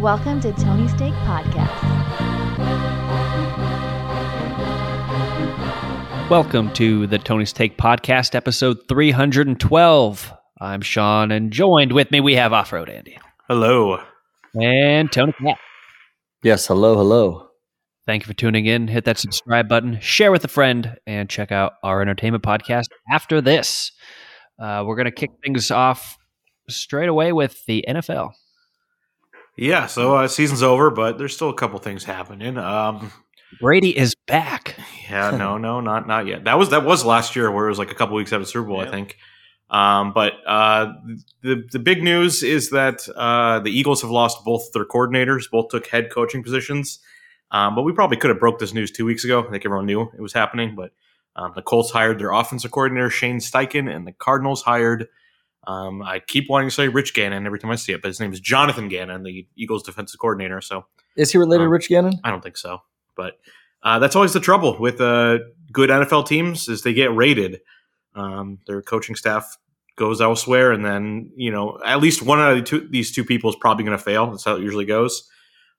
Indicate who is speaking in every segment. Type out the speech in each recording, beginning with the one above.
Speaker 1: Welcome to Tony's Take Podcast.
Speaker 2: Welcome to the Tony's Take Podcast, episode 312. I'm Sean, and joined with me we have Off Road Andy
Speaker 3: Hello.
Speaker 2: and Tony Cat.
Speaker 4: Yes, hello, hello.
Speaker 2: Thank you for tuning in. Hit that subscribe button, share with a friend, and check out our entertainment podcast after this. Uh, we're going to kick things off straight away with the NFL.
Speaker 3: Yeah, so uh, season's over, but there's still a couple things happening. Um,
Speaker 2: Brady is back.
Speaker 3: yeah, no, no, not not yet. That was that was last year, where it was like a couple weeks after the Super Bowl, I think. Um, but uh, the the big news is that uh, the Eagles have lost both their coordinators. Both took head coaching positions. Um, but we probably could have broke this news two weeks ago. I think everyone knew it was happening. But um, the Colts hired their offensive coordinator Shane Steichen, and the Cardinals hired. Um, I keep wanting to say Rich Gannon every time I see it, but his name is Jonathan Gannon, the Eagles defensive coordinator. So
Speaker 4: Is he related
Speaker 3: Um,
Speaker 4: to Rich Gannon?
Speaker 3: I don't think so. But uh, that's always the trouble with uh, good NFL teams is they get raided. Um, their coaching staff goes elsewhere, and then you know at least one out of the two, these two people is probably going to fail. That's how it usually goes.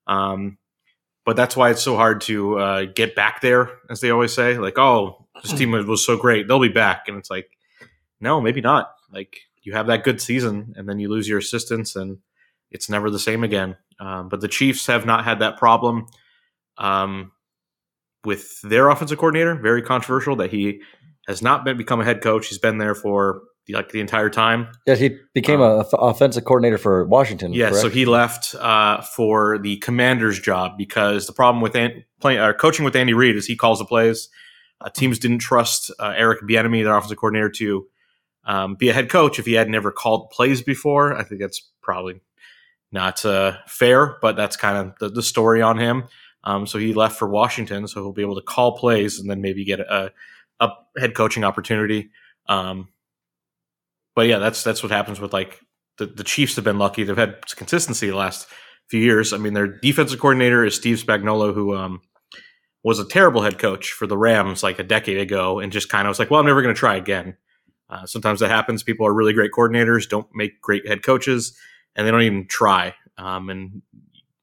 Speaker 3: Um, but that's why it's so hard to uh, get back there, as they always say. Like, oh, this team was so great, they'll be back, and it's like, no, maybe not. Like you have that good season, and then you lose your assistants, and it's never the same again. Um, but the Chiefs have not had that problem um, with their offensive coordinator. Very controversial that he has not been become a head coach. He's been there for like the entire time.
Speaker 4: Yeah, he became
Speaker 3: um,
Speaker 4: a f- offensive coordinator for Washington.
Speaker 3: Yeah, so he left uh, for the Commanders job because the problem with An- playing uh, coaching with Andy Reid is he calls the plays. Uh, teams didn't trust uh, Eric Bieniemy, their offensive coordinator, to um, be a head coach if he had never called plays before. I think that's probably not uh, fair, but that's kind of the, the story on him. Um, so he left for Washington, so he'll be able to call plays and then maybe get a, a head coaching opportunity. Um, but yeah, that's that's what happens with like the, the Chiefs have been lucky. They've had consistency the last few years. I mean, their defensive coordinator is Steve Spagnuolo, who um, was a terrible head coach for the Rams like a decade ago, and just kind of was like, "Well, I'm never going to try again." Uh, sometimes that happens. People are really great coordinators, don't make great head coaches, and they don't even try. Um, and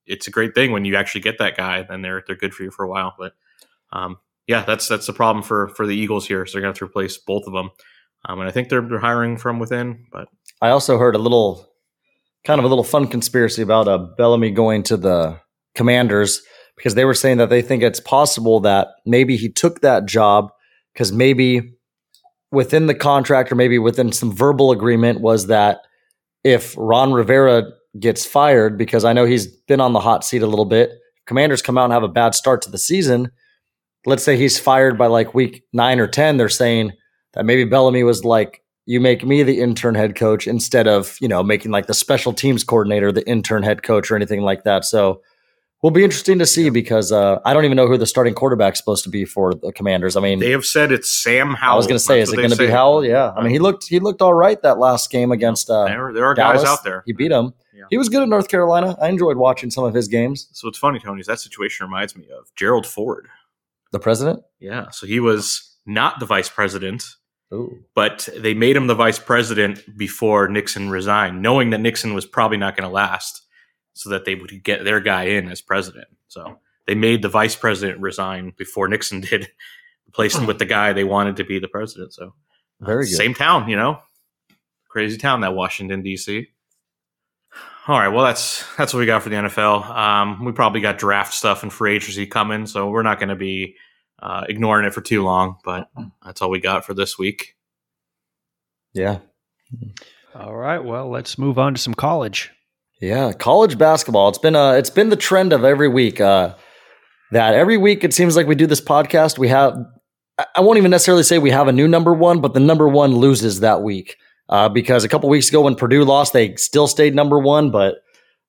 Speaker 3: it's a great thing when you actually get that guy, then they're they're good for you for a while. But um, yeah, that's that's the problem for for the Eagles here. So they're going to have to replace both of them. Um, and I think they're they're hiring from within, but
Speaker 4: I also heard a little, kind of a little fun conspiracy about uh, Bieniemy going to the Commanders because they were saying that they think it's possible that maybe he took that job because maybe within the contract or maybe within some verbal agreement was that if Ron Rivera gets fired, because I know he's been on the hot seat a little bit, Commanders come out and have a bad start to the season. Let's say he's fired by like week nine or 10. They're saying that maybe Bieniemy was like, you make me the intern head coach instead of, you know, making like the special teams coordinator the intern head coach or anything like that. So will be interesting to see because uh, I don't even know who the starting quarterback's supposed to be for the Commanders. I mean,
Speaker 3: they have said it's Sam Howell.
Speaker 4: I was going to say,
Speaker 3: That's
Speaker 4: is it going to be. Howell? Yeah. I mean, he looked he looked all right that last game against uh,
Speaker 3: there, there are
Speaker 4: Dallas.
Speaker 3: guys out there.
Speaker 4: He beat him.
Speaker 3: Yeah.
Speaker 4: He was good at North Carolina. I enjoyed watching some of his games.
Speaker 3: So it's funny, Tony, is that situation reminds me of Gerald Ford.
Speaker 4: The president.
Speaker 3: Yeah, so he was not the vice president,
Speaker 4: Ooh.
Speaker 3: but they made him the vice president before Nixon resigned, knowing that Nixon was probably not going to last, so that they would get their guy in as president. So they made the vice president resign before Nixon did, replaced him with the guy they wanted to be the president. So uh,
Speaker 4: Very good.
Speaker 3: Same town, you know, crazy town that Washington D.C. All right, well that's that's what we got for the NFL. Um, we probably got draft stuff and free agency coming, so we're not going to be uh, ignoring it for too long. But that's all we got for this week.
Speaker 4: Yeah.
Speaker 2: All right, well, let's move on to some college.
Speaker 4: Yeah, college basketball. It's been uh it's been the trend of every week. Uh that every week it seems like we do this podcast. We have I- I won't even necessarily say we have a new number one, but the number one loses that week. Uh, because a couple weeks ago when Purdue lost, they still stayed number one. But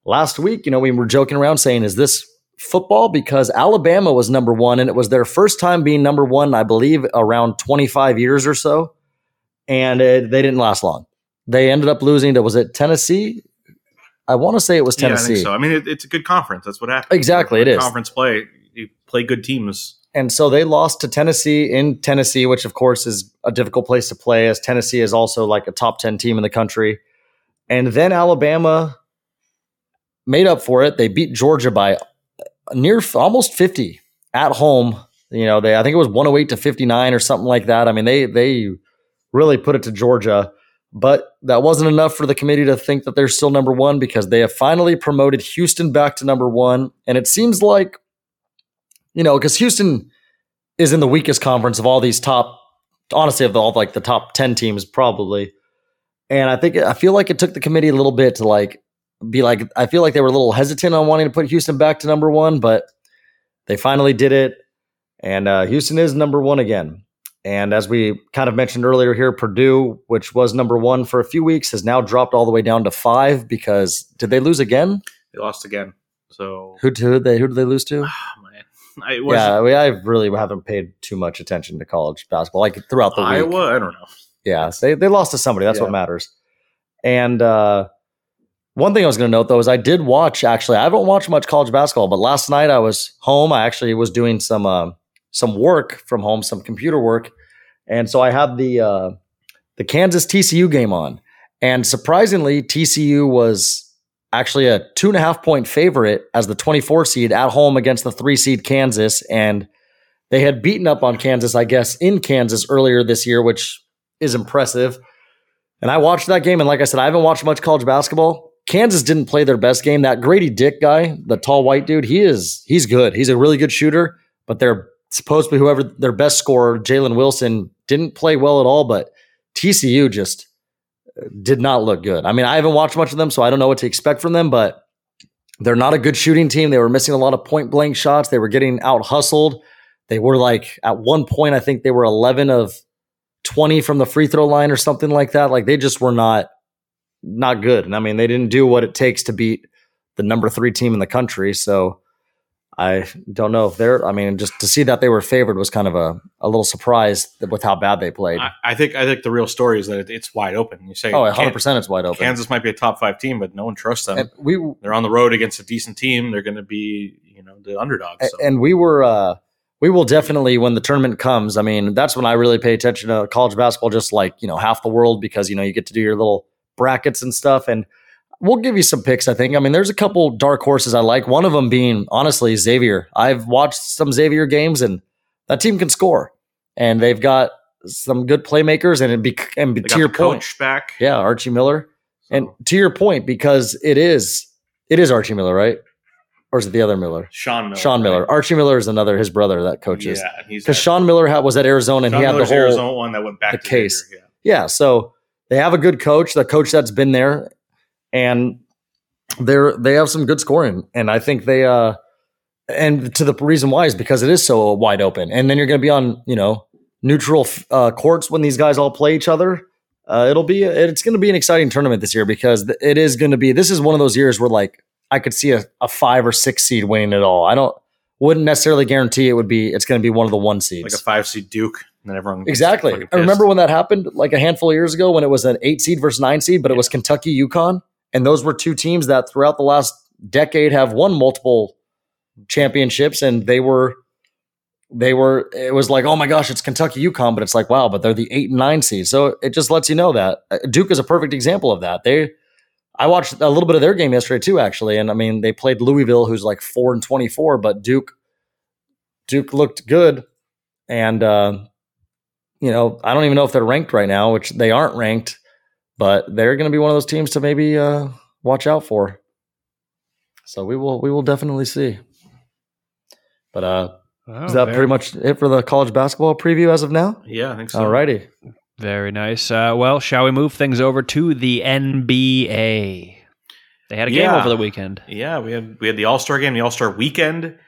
Speaker 4: last week, you know, we were joking around saying, is this football? Because Alabama was number one, and it was their first time being number one, I believe, around 25 years or so. And it, they didn't last long. They ended up losing to, was it Tennessee? I want to say it was Tennessee.
Speaker 3: Yeah, I so. I mean, it, it's a good conference. That's what happens.
Speaker 4: Exactly, it is
Speaker 3: Conference play. You play good teams.
Speaker 4: And so they lost to Tennessee in Tennessee, which of course is a difficult place to play, as Tennessee is also like a top 10 team in the country. And then Alabama made up for it. They beat Georgia by near almost 50 at home. You know, they I think it was 108 to 59 or something like that. I mean, they they really put it to Georgia, but that wasn't enough for the committee to think that they're still number 1 because they have finally promoted Houston back to number 1 and it seems like you know, cuz Houston is in the weakest conference of all these top honestly of all like the top 10 teams probably. And I think I feel like it took the committee a little bit to like be like I feel like they were a little hesitant on wanting to put Houston back to number 1, but they finally did it and uh, Houston is number 1 again. And as we kind of mentioned earlier here, Purdue, which was number one for a few weeks, has now dropped all the way down to five because did they lose again?
Speaker 3: They lost again. So
Speaker 4: Who, did they who did they lose to?
Speaker 3: oh, man. I was
Speaker 4: yeah, I, mean, I really haven't paid too much attention to college basketball, like throughout the week.
Speaker 3: Iowa. I don't know.
Speaker 4: Yeah, they they lost to somebody. That's
Speaker 3: Yeah.
Speaker 4: what matters. And uh, one thing I was going to note though is I did watch. Actually, I haven't watched much college basketball, but last night I was home. I actually was doing some uh, some work from home, some computer work, and so I had the uh, the Kansas TCU game on. And surprisingly, TCU was actually a two and a half point favorite as the 24 seed at home against the three seed Kansas. And they had beaten up on Kansas, I guess, in Kansas earlier this year, which is impressive. And I watched that game. And like I said, I haven't watched much college basketball. Kansas didn't play their best game. That Grady Dick guy, the tall white dude, he is he's good. He's a really good shooter, but they're supposed to be whoever their best scorer, Jalen Wilson, didn't play well at all. But TCU just uh, did not look good. I mean, I haven't watched much of them, so I don't know what to expect from them, but they're not a good shooting team. They were missing a lot of point blank shots. They were getting out hustled. They were like, at one point, I think they were 11 of 20 from the free throw line or something like that. Like they just were not, not good. And I mean, they didn't do what it takes to beat the number three team in the country. So I don't know if they're, I mean, just to see that they were favored was kind of a, a little surprise with how bad they played.
Speaker 3: I, I think I think the real story is that it, it's wide open. You say
Speaker 4: oh, 100% it's wide open.
Speaker 3: Kansas might be a top five team, but no one trusts them.
Speaker 4: And we,
Speaker 3: They're on the road against a decent team. They're going to be, you know, the underdogs. So.
Speaker 4: And we were uh we will definitely when the tournament comes i mean that's when i really pay attention to college basketball just like you know half the world because you know you get to do your little brackets and stuff and we'll give you some picks i think i mean there's a couple dark horses i like one of them being honestly xavier i've watched some xavier games and that team can score and they've got some good playmakers and it be and
Speaker 3: they
Speaker 4: to your point
Speaker 3: coach back.
Speaker 4: yeah archie miller
Speaker 3: So,
Speaker 4: and to your point because it is it is archie miller right or is it the other miller
Speaker 3: Sean Miller.
Speaker 4: Sean Miller.
Speaker 3: right?
Speaker 4: Archie Miller is another his brother that coaches.
Speaker 3: Yeah,
Speaker 4: Because Sean Miller was at Arizona and
Speaker 3: Sean
Speaker 4: he had
Speaker 3: Miller's
Speaker 4: the whole
Speaker 3: Arizona one that went back
Speaker 4: the
Speaker 3: to
Speaker 4: case.
Speaker 3: Xavier,
Speaker 4: yeah. So they have a good coach, the coach that's been there, and they're they have some good scoring, and I think they uh and to the reason why is because it is so wide open, and then you're going to be on you know neutral uh, courts when these guys all play each other. Uh, it'll be it's going to be an exciting tournament this year because it is going to be this is one of those years where like I could see a, a five or six seed winning it all. I don't wouldn't necessarily guarantee it would be it's going to be one of the one seeds.
Speaker 3: like a five seed Duke, and then everyone
Speaker 4: Exactly. I remember when that happened like a handful of years ago when it was an eight seed versus nine seed, but it was Kentucky, UConn. And those were two teams that throughout the last decade have won multiple championships. And they were, they were, it was like, oh my gosh, it's Kentucky, UConn. But it's like, wow, but they're the eight and nine seed. So it just lets you know that Uh, Duke is a perfect example of that. They, I watched a little bit of their game yesterday too, actually. And I mean, they played Louisville, who's like four and 24, but Duke, Duke looked good. And, uh, you know, I don't even know if they're ranked right now, which they aren't ranked, but they're going to be one of those teams to maybe uh, watch out for. So we will we will definitely see. But uh,
Speaker 2: Oh,
Speaker 4: is that
Speaker 2: very,
Speaker 4: pretty much it for the college basketball preview as of now?
Speaker 3: Yeah, I think so.
Speaker 4: All righty.
Speaker 2: very nice. Uh, well, shall we move things over to the NBA? They had a game
Speaker 3: Yeah.
Speaker 2: over the weekend.
Speaker 3: Yeah, we had we had the All Star game, the All Star weekend.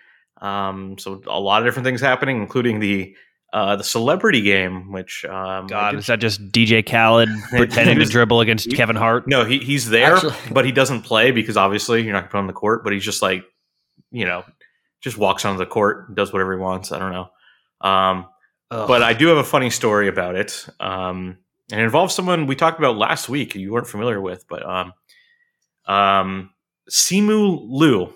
Speaker 3: Um, so a lot of different things happening, including the uh, the celebrity game, which um,
Speaker 2: God, is that just DJ Khaled pretending to dribble against
Speaker 3: he-
Speaker 2: Kevin Hart?
Speaker 3: no, he he's there,
Speaker 4: Actually-
Speaker 3: but he doesn't play because obviously you're not going to put him on the court. But he's just like, you know, just walks onto the court, does whatever he wants. I don't know. Um, but I do have a funny story about it. Um, and it involves someone we talked about last week you weren't familiar with, but um, um, Simu Liu,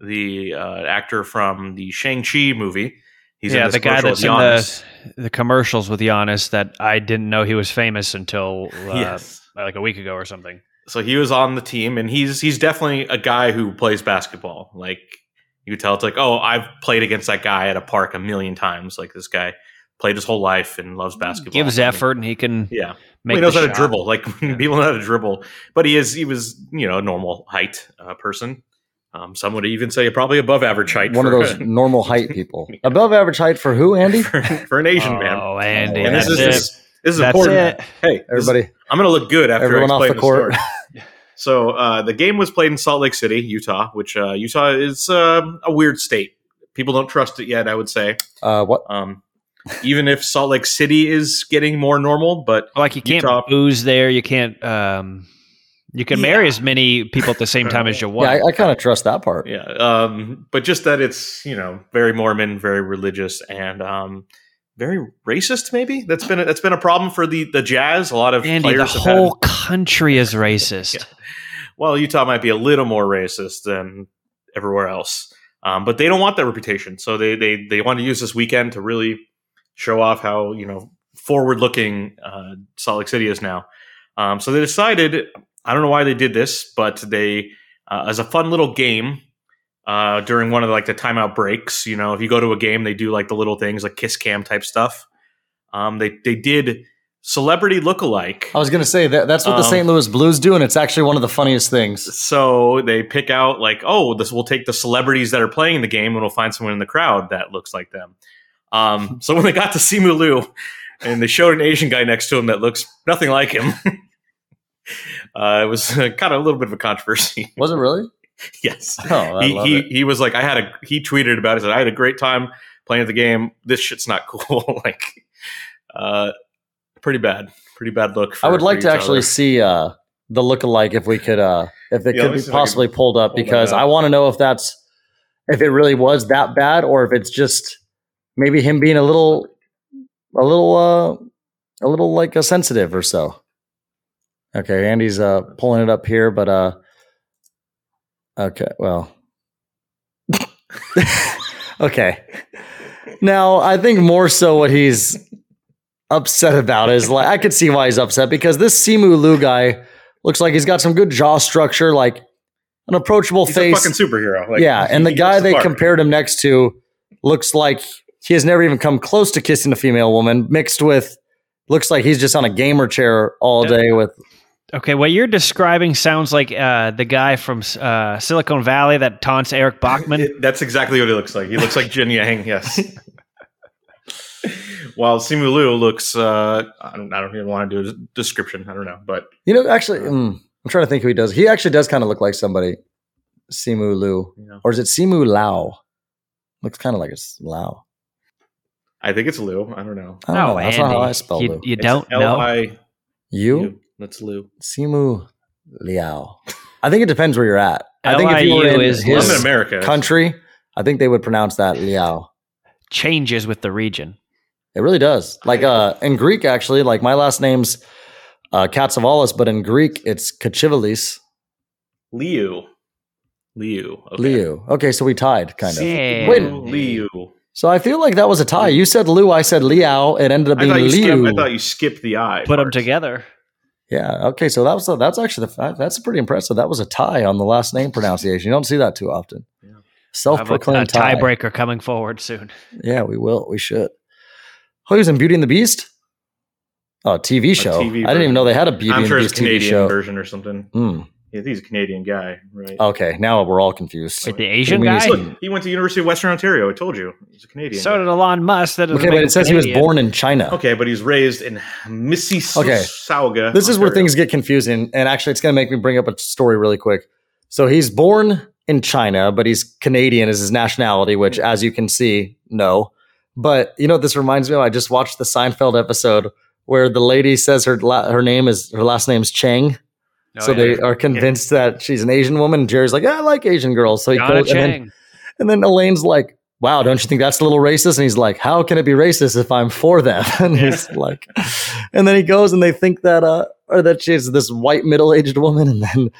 Speaker 3: the uh, actor from the Shang-Chi movie. He's
Speaker 2: yeah, the guy that's in the, the commercials with Giannis that I didn't know he was famous until uh,
Speaker 3: yes.
Speaker 2: like a week ago or something.
Speaker 3: so he was on the team, and he's he's definitely a guy who plays basketball. Like you tell, it's like, oh, I've played against that guy at a park a million times. Like this guy played his whole life and loves basketball.
Speaker 2: He Gives
Speaker 3: I mean,
Speaker 2: effort, and he can
Speaker 3: Yeah,
Speaker 2: make.
Speaker 3: he knows how to dribble. Like people know how to dribble, but he is he was you know a normal height uh, person. Um, some would even say probably above average height.
Speaker 4: One of
Speaker 3: for,
Speaker 4: those normal height people. Above average height for who, Andy?
Speaker 3: for, for an Asian man.
Speaker 2: Oh, Andy,
Speaker 4: And
Speaker 3: And this is this, this is
Speaker 2: That's
Speaker 3: important.
Speaker 2: it.
Speaker 3: Hey, this-
Speaker 4: Everybody,
Speaker 3: I'm going to look good after
Speaker 4: everyone
Speaker 3: I
Speaker 4: off
Speaker 3: explain
Speaker 4: the court.
Speaker 3: story. So uh, the game was played in Salt Lake City, Utah, which uh, Utah is um a weird state. People don't trust it yet. I would say,
Speaker 4: Uh, what?
Speaker 3: um, even if Salt Lake City is getting more normal, but
Speaker 2: Like you can't
Speaker 3: Utah-
Speaker 2: booze there. You can't. You can marry as many people at the same time as you want.
Speaker 4: Yeah, I, I kind of trust that part.
Speaker 3: yeah, um, but just that it's you know very Mormon, very religious, and um, very racist. Maybe that's been a, that's been a problem for the the Jazz. A lot of
Speaker 2: Andy, the
Speaker 3: players have had-
Speaker 2: whole country is racist.
Speaker 3: Yeah. well, Utah might be a little more racist than everywhere else, um, but they don't want that reputation. So they they they want to use this weekend to really show off how you know forward looking uh, Salt Lake City is now. Um, so they decided. I don't know why they did this, but they uh, as a fun little game. Uh, during one of the, like the timeout breaks, you know, if you go to a game, they do like the little things like kiss cam type stuff. Um, they they did celebrity lookalike.
Speaker 4: I was going to say that that's what the
Speaker 3: Um,
Speaker 4: St. Louis Blues do, and it's actually one of the funniest things.
Speaker 3: So they pick out like, oh, this we'll take the celebrities that are playing in the game and we'll find someone in the crowd that looks like them. Um, so when they got to Simu Liu and they showed an Asian guy next to him that looks nothing like him, uh, it was uh, kind of a little bit of a controversy.
Speaker 4: Was it really?
Speaker 3: yes.
Speaker 4: Oh, I
Speaker 3: he he,
Speaker 4: it.
Speaker 3: he was like, I had a he tweeted about it. Said I had a great time playing the game. This shit's not cool. like, uh, pretty bad, pretty bad look. For,
Speaker 4: I would like to actually
Speaker 3: other.
Speaker 4: see uh, the lookalike if we could, uh, if it
Speaker 3: Yeah,
Speaker 4: could be possibly pulled up, because
Speaker 3: up.
Speaker 4: I want to know if that's if it really was that bad, or if it's just maybe him being a little, a little, uh, a little like a sensitive or so. Okay, Andy's uh pulling it up here, but uh, okay, well, okay. Now I think more so what he's upset about is like I could see why he's upset because this Simu Lu guy looks like he's got some good jaw structure, like an approachable
Speaker 3: He's
Speaker 4: face.
Speaker 3: a fucking superhero. Like,
Speaker 4: yeah, and the guy they
Speaker 3: part.
Speaker 4: compared him next to looks like he has never even come close to kissing a female woman. Mixed with looks like he's just on a gamer chair all
Speaker 3: Yeah.
Speaker 4: day with.
Speaker 2: Okay, what you're describing sounds like uh, the guy from uh, Silicon Valley that taunts Erlich Bachman.
Speaker 3: It- that's exactly what he looks like. He looks like Jin Yang. Yes. While Simu Liu looks, uh, I, don't, I don't even want to do a description. I don't know, but
Speaker 4: You know, actually, mm, I'm trying to think who he does. He actually does kind of look like somebody. Simu Lu,
Speaker 3: you know,
Speaker 4: or is it Simu Lao? Looks kind of like it's Lao.
Speaker 3: I think it's Liu. I don't know.
Speaker 4: I don't
Speaker 2: no,
Speaker 4: know. That's not how I
Speaker 2: Andy,
Speaker 4: spell
Speaker 2: you,
Speaker 4: Lu.
Speaker 2: you
Speaker 3: It's
Speaker 2: don't know.
Speaker 3: L-I-
Speaker 4: You
Speaker 3: That's Liu.
Speaker 4: Simu Liao. I think it depends where you're at. I think if you were in
Speaker 2: is
Speaker 3: Well, I'm in
Speaker 4: his
Speaker 3: America.
Speaker 4: country, I think they would pronounce that Liao.
Speaker 2: Changes with the region.
Speaker 4: It really does. Like uh, in Greek, actually, like my last name's uh, Katsavalis, but in Greek it's Kachivalis
Speaker 3: Liu. Liu. Okay.
Speaker 4: Liu. Okay, so we tied, kind of.
Speaker 2: Yeah.
Speaker 4: Wait.
Speaker 3: Liu.
Speaker 4: So I feel like that was a tie. You said Liu, I said Liao. It ended up being
Speaker 3: thought, you skipped,
Speaker 4: Liu.
Speaker 3: I thought you skipped the I.
Speaker 2: Put them together.
Speaker 4: Yeah. Okay. So that was that's actually the that's pretty impressive. That was a tie on the last name pronunciation. You don't see that too often.
Speaker 3: Yeah.
Speaker 2: Have a, a
Speaker 4: Self-proclaimed tie.
Speaker 2: tiebreaker coming forward soon.
Speaker 4: Yeah, we will. We should. Oh, he was in Beauty and the Beast. Oh, a TV show.
Speaker 3: TV
Speaker 4: I didn't even know they had a Beauty
Speaker 3: I'm
Speaker 4: and
Speaker 3: sure
Speaker 4: the
Speaker 3: it's
Speaker 4: Beast TV
Speaker 3: Canadian
Speaker 4: show.
Speaker 3: version or something.
Speaker 4: Hmm.
Speaker 3: Yeah, he's a Canadian guy, right?
Speaker 4: Okay, now we're all confused.
Speaker 2: Wait, the Asian guy?
Speaker 3: Look, he went to University of Western Ontario. I told you, he's a Canadian.
Speaker 2: So
Speaker 3: guy.
Speaker 2: did Elon Musk. That
Speaker 4: Okay, but it
Speaker 2: him
Speaker 4: says he was born in China.
Speaker 3: Okay, but he's raised in Mississauga.
Speaker 4: Okay, This is where things get confusing. And actually, it's going to make me bring up a story really quick. So he's born in China, but he's Canadian as his nationality, which, as you can see, no. But you know this reminds me of? I just watched the Seinfeld episode where the lady says her la- her name is her last name's Chang.
Speaker 2: Oh,
Speaker 4: so
Speaker 2: yeah.
Speaker 4: they are convinced that she's an Asian woman. And Jerry's like, I like Asian girls. So he
Speaker 2: Donna
Speaker 4: goes, and then, and then Elaine's like, wow, don't you think that's a little racist? And he's like, how can it be racist if I'm for them? And he's like, and then he goes and they think that, uh, or that she's this white middle aged woman. And then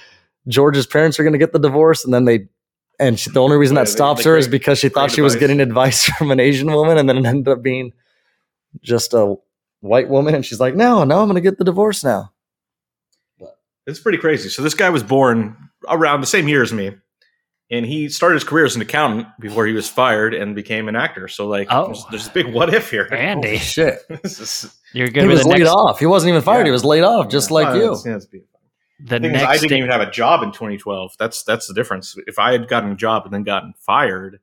Speaker 4: George's parents are going to get the divorce. And then they, and she, the only reason
Speaker 3: Yeah,
Speaker 4: that stops her is because she thought she was getting advice from an Asian woman. And then it ended up being just a white woman. And she's like, no, no, I'm going to get the divorce now.
Speaker 3: It's pretty crazy. So this guy was born around the same year as me, and he started his career as an accountant before he was fired and became an actor. So like,
Speaker 2: Oh.
Speaker 3: there's, there's a big what if here.
Speaker 2: Andy,
Speaker 4: Shit.
Speaker 3: Is-
Speaker 2: you're
Speaker 4: He
Speaker 2: gonna be
Speaker 4: was
Speaker 2: the
Speaker 4: laid
Speaker 2: next.
Speaker 4: off. He wasn't even fired.
Speaker 3: Yeah.
Speaker 4: He was laid off, just like
Speaker 3: Oh,
Speaker 4: you.
Speaker 3: that's- yeah, that's beautiful.
Speaker 2: The
Speaker 3: The thing is, I
Speaker 2: next.
Speaker 3: didn't even have a job in 2012. That's that's the difference. If I had gotten a job and then gotten fired,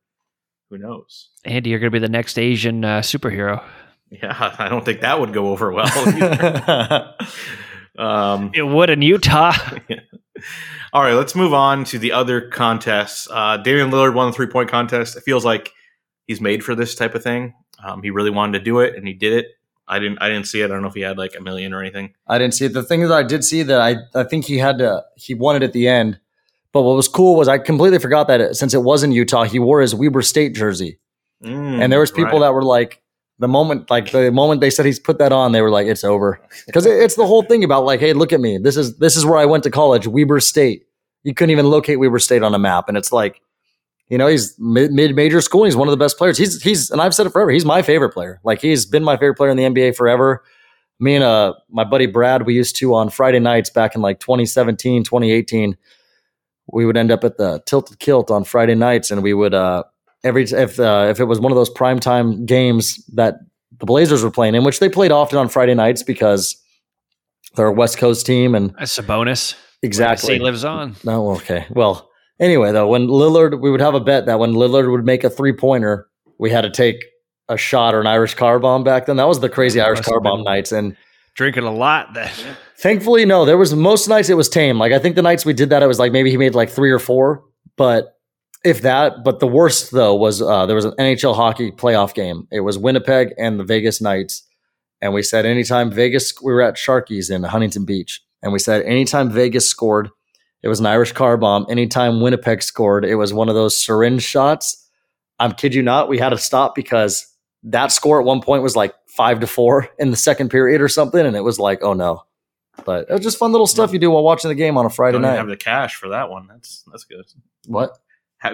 Speaker 3: who knows?
Speaker 2: Andy, you're gonna be the next Asian uh, superhero.
Speaker 3: Yeah, I don't think that would go over well. either. um,
Speaker 2: It would in Utah.
Speaker 3: all right, let's move on to the other contests. Uh, Damian Lillard won the three point contest. It feels like he's made for this type of thing. Um, he really wanted to do it, and he did it. I didn't. I didn't see it. I don't know if he had like a million or anything.
Speaker 4: I didn't see it. The thing that I did see that I, I think he had to, he won it at the end. But what was cool was I completely forgot that it, since it was in Utah, he wore his Weber State jersey.
Speaker 3: Mm,
Speaker 4: and there was people
Speaker 3: right.
Speaker 4: that were like, the moment, like the moment they said he's put that on, they were like, it's over. Because it, it's the whole thing about like, hey, look at me. This is this is where I went to college, Weber State. You couldn't even locate Weber State on a map, and it's like, you know, he's mid major school. He's one of the best players. He's he's and I've said it forever. He's my favorite player. Like he's been my favorite player in the NBA forever. Me and uh my buddy Brad, we used to on Friday nights back in like 2017, 2018. We would end up at the Tilted Kilt on Friday nights, and we would uh every if uh, if it was one of those primetime games that the Blazers were playing in, which they played often on Friday nights because they're a West Coast team, and
Speaker 2: That's a bonus.
Speaker 4: exactly.
Speaker 2: Lives on.
Speaker 4: No, okay. Well, anyway, though, when Lillard, we would have a bet that when Lillard would make a three pointer, we had to take a shot or an Irish car bomb back then. That was the crazy Irish car bomb nights, and
Speaker 2: Drinking a lot then.
Speaker 4: Thankfully, no. There was most nights it was tame. Like I think the nights we did that, it was like maybe he made like three or four, but if that. But the worst though was uh, there was an NHL hockey playoff game. It was Winnipeg and the Vegas Knights, and we said anytime Vegas, we were at Sharkies in Huntington Beach, and we said anytime Vegas scored, it was an Irish car bomb. Anytime Winnipeg scored, it was one of those syringe shots. I'm kid you not. We had to stop because that score at one point was like five to four in the second period or something, and it was like, oh no. But it was just fun little stuff you do while watching the game on a Friday
Speaker 3: Don't
Speaker 4: night.
Speaker 3: have the cash for that one. That's that's good.
Speaker 4: what?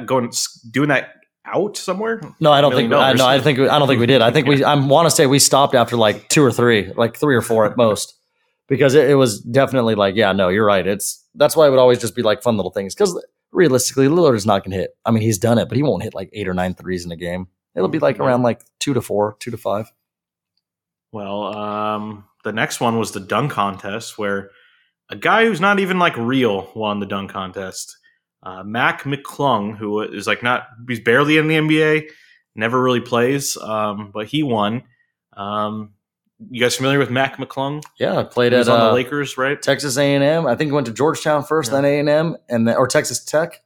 Speaker 3: Going doing that out somewhere.
Speaker 4: No, I don't think. I, no, I think. I don't think we did. I think we. I want to say we stopped after like two or three, like three or four at most, because it, it was definitely like, yeah, no, you're right. It's that's why it would always just be like fun little things. Because realistically, Lillard is not going to hit. I mean, he's done it, but he won't hit like eight or nine threes in a game. It'll be like around like two to four, two to five.
Speaker 3: Well, um, the next one was the dunk contest, where a guy who's not even like real won the dunk contest. Uh, Mac McClung, who is like not, he's barely in the NBA, never really plays, um, but he won. Um, you guys familiar with Mac McClung?
Speaker 4: Yeah, I played at
Speaker 3: on
Speaker 4: uh,
Speaker 3: the Lakers, right?
Speaker 4: Texas A and M. I think he went to Georgetown first,
Speaker 3: Yeah.
Speaker 4: then A and M, and or Texas Tech,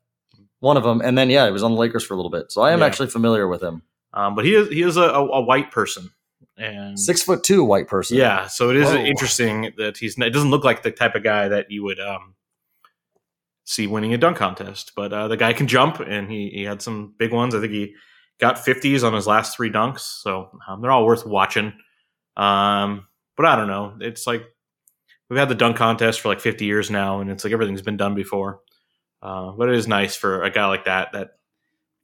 Speaker 4: one of them, and then yeah, he was on the Lakers for a little bit. So I am
Speaker 3: Yeah.
Speaker 4: actually familiar with him.
Speaker 3: Um, but he is he is a, a, a white person, and
Speaker 4: Six foot two white person.
Speaker 3: Yeah, so it is
Speaker 4: Whoa.
Speaker 3: interesting that he's. It doesn't look like the type of guy that you would um, see winning a dunk contest, but uh, the guy can jump, and he he had some big ones. I think he got fifties on his last three dunks, so um, they're all worth watching. Um, but I don't know. It's like we've had the dunk contest for like fifty years now, and it's like everything's been done before. Uh, but it is nice for a guy like that that.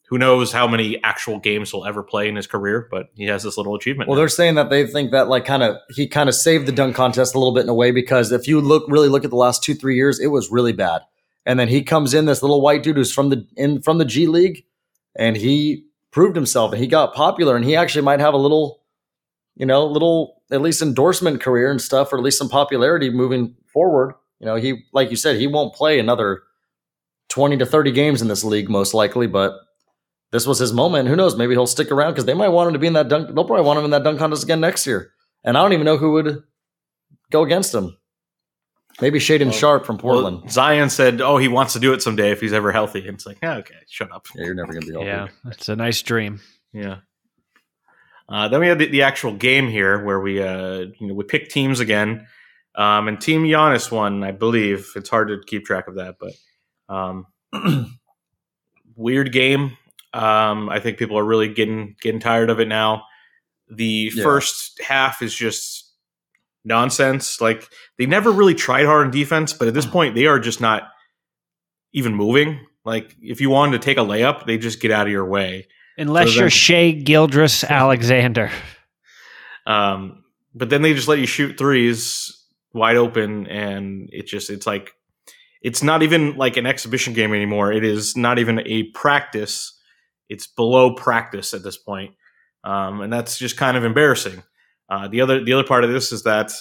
Speaker 3: Who knows how many actual games he'll ever play in his career, but he has this little achievement.
Speaker 4: Well,
Speaker 3: now.
Speaker 4: they're saying that they think that like kind of he kind of saved the dunk contest a little bit in a way because if you look really look at the last two three years, it was really bad. And then he comes in, this little white dude who's from the in from the G League, and he proved himself and he got popular and he actually might have a little, you know, little at least endorsement career and stuff, or at least some popularity moving forward. You know, he like you said, he won't play another twenty to thirty games in this league most likely, but this was his moment. Who knows? Maybe he'll stick around because they might want him to be in that dunk. They'll probably want him in that dunk contest again next year. And I don't even know who would go against him. Maybe Shaedon
Speaker 3: Well-
Speaker 4: Sharpe from Portland.
Speaker 3: Well, Zion said, "Oh, he wants to do it someday if he's ever healthy." And it's like, yeah, okay, shut up.
Speaker 4: yeah, you're never gonna be healthy.
Speaker 2: Yeah, it's a nice dream.
Speaker 3: Yeah. Uh, then we had the, the actual game here where we, uh, you know, we picked teams again, um, and Team Giannis won, I believe. It's hard to keep track of that, but um, weird game. Um, I think people are really getting getting tired of it now. The
Speaker 4: Yeah.
Speaker 3: first half is just nonsense. Like they never really tried hard on defense, but at this point, they are just not even moving. Like if you wanted to take a layup, they just get out of your way.
Speaker 2: Unless
Speaker 3: So
Speaker 2: you're Shai Gilgeous-Alexander.
Speaker 3: Um, but then they just let you shoot threes wide open, and it just it's like it's not even like an exhibition game anymore. It is not even a practice. It's below practice at this point, um, and that's just kind of embarrassing. Uh, the other the other part of this is that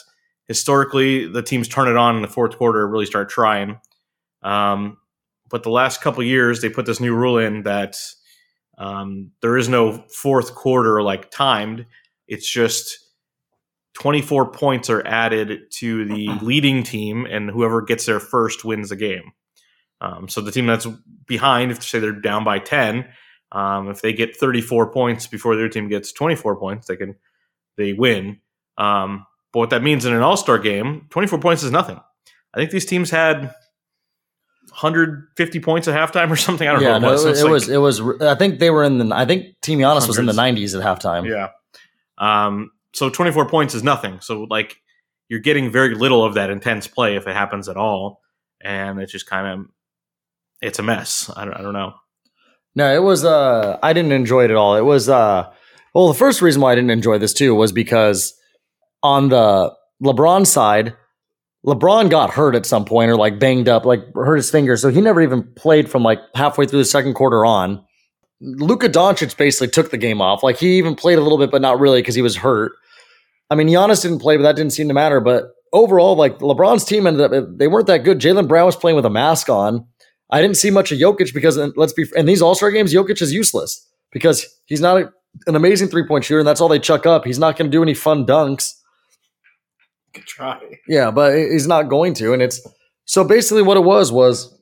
Speaker 3: historically the teams turn it on in the fourth quarter, really start trying. Um, but the last couple years, they put this new rule in that um, there is no fourth quarter like timed. It's just 24 points are added to the leading team, and whoever gets there first wins the game. Um, so the team that's behind, if say they're down by 10, um, if they get 34 points before their team gets 24 points, they can they win. Um, but what that means in an All Star game, 24 points is nothing. I think these teams had 150 points at halftime or something. I don't
Speaker 4: yeah,
Speaker 3: know.
Speaker 4: no,
Speaker 3: it was.
Speaker 4: it,
Speaker 3: it's
Speaker 4: was, it was. I think they were in the. I think Team Giannis was in the 90s at halftime.
Speaker 3: Yeah. Um, so 24 points is nothing. So like you're getting very little of that intense play if it happens at all, and it's just kind of it's a mess. I don't, I don't know.
Speaker 4: No, it was. Uh, I didn't enjoy it at all. It was. Uh, well, the first reason why I didn't enjoy this too was because on the LeBron side, LeBron got hurt at some point or like banged up, like hurt his finger, so he never even played from like halfway through the second quarter on. Luka Doncic basically took the game off. Like he even played a little bit, but not really because he was hurt. I mean, Giannis didn't play, but that didn't seem to matter. But overall, like LeBron's team ended up, they weren't that good. Jaylen Brown was playing with a mask on. I didn't see much of Jokic because let's be in these All Star games, Jokic is useless because he's not a, an amazing three point shooter, and that's all they chuck up. He's not going to do any fun dunks.
Speaker 3: Good try.
Speaker 4: Yeah, but he's not going to, and it's so basically what it was was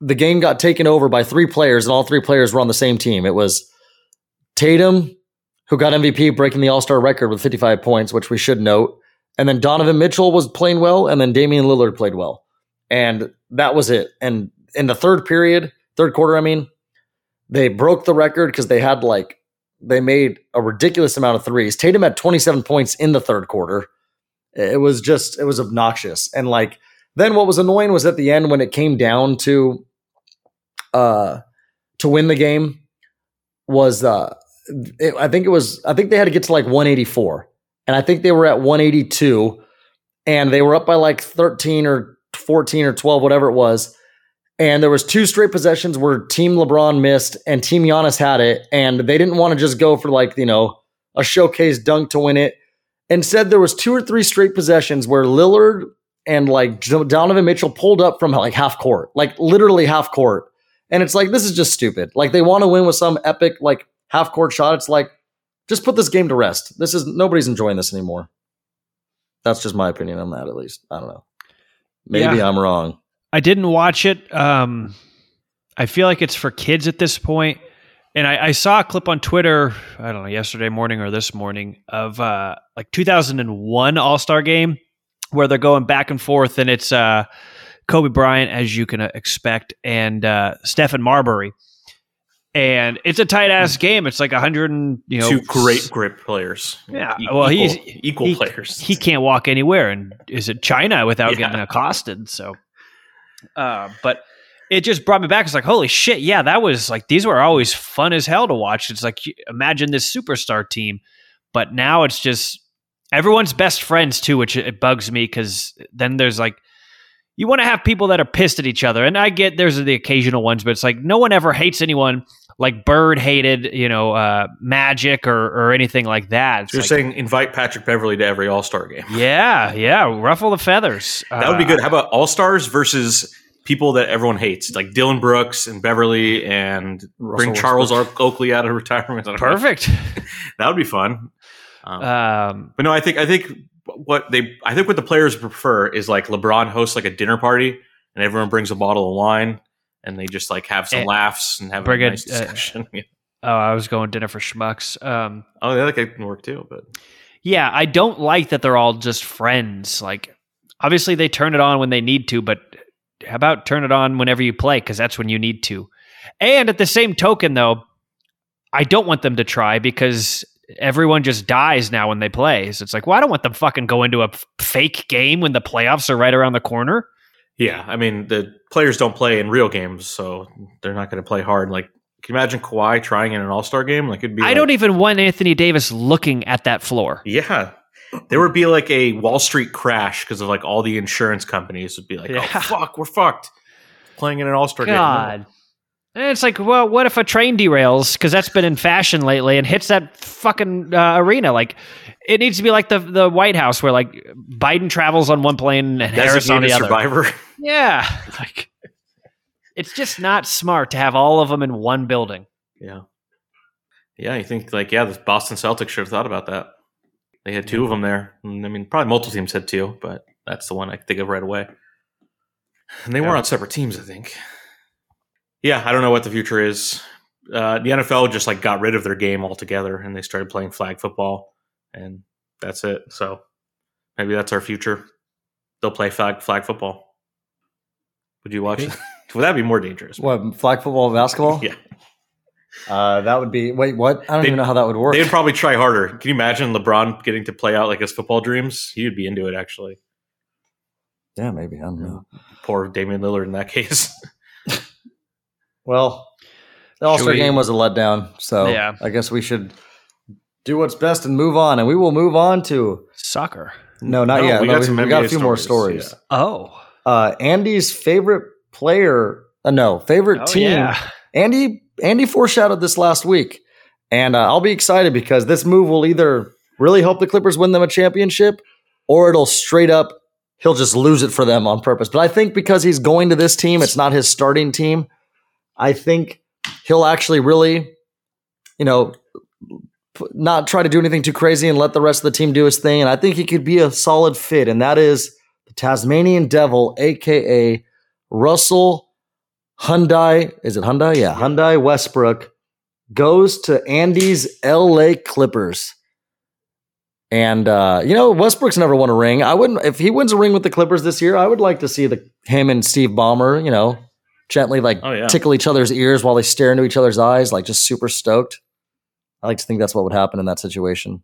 Speaker 4: the game got taken over by three players, and all three players were on the same team. It was Tatum, who got MVP, breaking the All Star record with 55 points, which we should note. And then Donovan Mitchell was playing well, and then Damian Lillard played well. And that was it. And in the third period, third quarter, I mean, they broke the record because they had like, they made a ridiculous amount of threes. Tatum had 27 points in the third quarter. It was just, it was obnoxious. And like, then what was annoying was at the end when it came down to, uh, to win the game was, uh, it, I think it was, I think they had to get to like 184. And I think they were at 182 and they were up by like 13 or 14 or 12, whatever it was. And there was two straight possessions where Team LeBron missed and Team Giannis had it. And they didn't want to just go for like, you know, a showcase dunk to win it. Instead, there was two or three straight possessions where Lillard and like Donovan Mitchell pulled up from like half court, like literally half court. And it's like, this is just stupid. Like they want to win with some epic, like half court shot. It's like, just put this game to rest. This is nobody's enjoying this anymore. That's just my opinion on that, at least. I don't know. Maybe
Speaker 2: Yeah.
Speaker 4: I'm wrong.
Speaker 2: I didn't watch it. Um, I feel like it's for kids at this point. And I, I saw a clip on Twitter, I don't know, yesterday morning or this morning of uh, like 2001 All Star game where they're going back and forth, and it's uh, Kobe Bryant, as you can uh, expect, and uh, Stephon Marbury. And it's a tight ass game. It's like 100 and, you know,
Speaker 3: Two great grip players.
Speaker 2: Yeah,
Speaker 3: E-
Speaker 2: well,
Speaker 3: equal,
Speaker 2: he's-
Speaker 3: equal
Speaker 2: he,
Speaker 3: players.
Speaker 2: He can't walk anywhere, and is it China without
Speaker 3: Yeah.
Speaker 2: getting accosted? So, uh, but it just brought me back. It's like, holy shit, yeah, that was like these were always fun as hell to watch. It's like imagine this superstar team, but now it's just everyone's best friends too, which it bugs me because then there's like. You want to have people that are pissed at each other, and I get there's the occasional ones, but it's like no one ever hates anyone like Bird hated, you know, uh, Magic or or anything like that. It's
Speaker 3: So you're
Speaker 2: like-
Speaker 3: saying invite Patrick Beverley to every All Star game.
Speaker 2: yeah, yeah. Ruffle the feathers.
Speaker 3: That would be good. How about All Stars versus people that everyone hates, like Dillon Brooks and Beverley, and bring Charles
Speaker 4: Westbrook.
Speaker 3: Oakley out of retirement. I don't know.
Speaker 2: Perfect.
Speaker 3: That would be fun. Um,
Speaker 2: Um,
Speaker 3: but no, I think I think what they I think what the players prefer is like LeBron hosts like a dinner party and everyone brings a bottle of wine and they just like have some
Speaker 2: And
Speaker 3: laughs and have a nice
Speaker 2: uh,
Speaker 3: discussion.
Speaker 2: oh, I was going dinner for schmucks. Um,
Speaker 3: oh, yeah, that can work too. But
Speaker 2: yeah, I don't like that they're all just friends. Like, obviously they turn it on when they need to, but how about turn it on whenever you play? Because that's when you need to. And at the same token, though, I don't want them to try because everyone just dies now when they play. So it's like, well, I don't want them fucking go into a f- fake game when the playoffs are right around the corner.
Speaker 3: Yeah, I mean the players don't play in real games, so they're not going to play hard. Like, can you imagine Kawhi trying in an All Star game? Like, it'd be.
Speaker 2: I
Speaker 3: like-
Speaker 2: don't even want Anthony Davis looking at that floor.
Speaker 3: Yeah. There would be like a Wall Street crash because of like all the insurance companies would be like,
Speaker 2: Yeah.
Speaker 3: oh, fuck, we're fucked. playing in an All Star game.
Speaker 2: God. And it's like, well, what if a train derails? Because that's been in fashion lately and hits that fucking uh, arena. Like, it needs to be like the the White House, where like Biden travels on one plane and Harris on the other.
Speaker 3: survivor.
Speaker 2: Yeah, like it's just not smart to have all of them in one building.
Speaker 3: yeah. Yeah, you think like yeah, the Boston Celtics should have thought about that. They had two of them there. I mean, probably multiple teams had two, but that's the one I think of right away. And they were on separate teams, I think. Yeah, I don't know what the future is. Uh, the NFL just like got rid of their game altogether, and they started playing flag football, and that's it. So maybe that's our future. They'll play flag flag football. Would you watch? it? Would that be more dangerous?
Speaker 4: What flag football, and basketball?
Speaker 3: Yeah.
Speaker 4: Uh, that would be. Wait, what? I don't
Speaker 3: They-
Speaker 4: even know how that would work.
Speaker 3: They'd probably try harder. Can you imagine LeBron getting to play out like his football dreams? He would be into it, actually.
Speaker 4: yeah, maybe. I don't know.
Speaker 3: Poor Damian Lillard in that case.
Speaker 4: Well, the All Star game was a letdown, so
Speaker 2: Yeah.
Speaker 4: I guess we should do what's best and move on. And we will move on to
Speaker 2: Soccer.
Speaker 4: no, not
Speaker 3: No,
Speaker 4: yet.
Speaker 3: we
Speaker 4: No,
Speaker 3: got
Speaker 4: we,
Speaker 3: some
Speaker 4: we got a
Speaker 3: NBA
Speaker 4: few more
Speaker 3: stories,
Speaker 4: stories.
Speaker 2: Oh,
Speaker 4: Uh, Andy's favorite player, uh, no, favorite
Speaker 2: oh
Speaker 4: team.
Speaker 2: yeah.
Speaker 4: Andy Andy foreshadowed this last week, and uh, I'll be excited because this move will either really help the Clippers win them a championship, or it'll straight up he'll just lose it for them on purpose. But I think because he's going to this team, it's not his starting team. I think he'll actually really, you know, not try to do anything too crazy and let the rest of the team do his thing. And I think he could be a solid fit, and that is the Tasmanian Devil, aka Russell Hyundai, is it Hyundai? Yeah, Hyundai Westbrook goes to Andy's LA Clippers. And uh, you know, Westbrook's never won a ring. I wouldn't if he wins a ring with the Clippers this year, I would like to see the him and Steve Ballmer, you know, gently like
Speaker 3: Oh, yeah.
Speaker 4: tickle each other's ears while they stare into each other's eyes, like just super stoked. I like to think that's what would happen in that situation.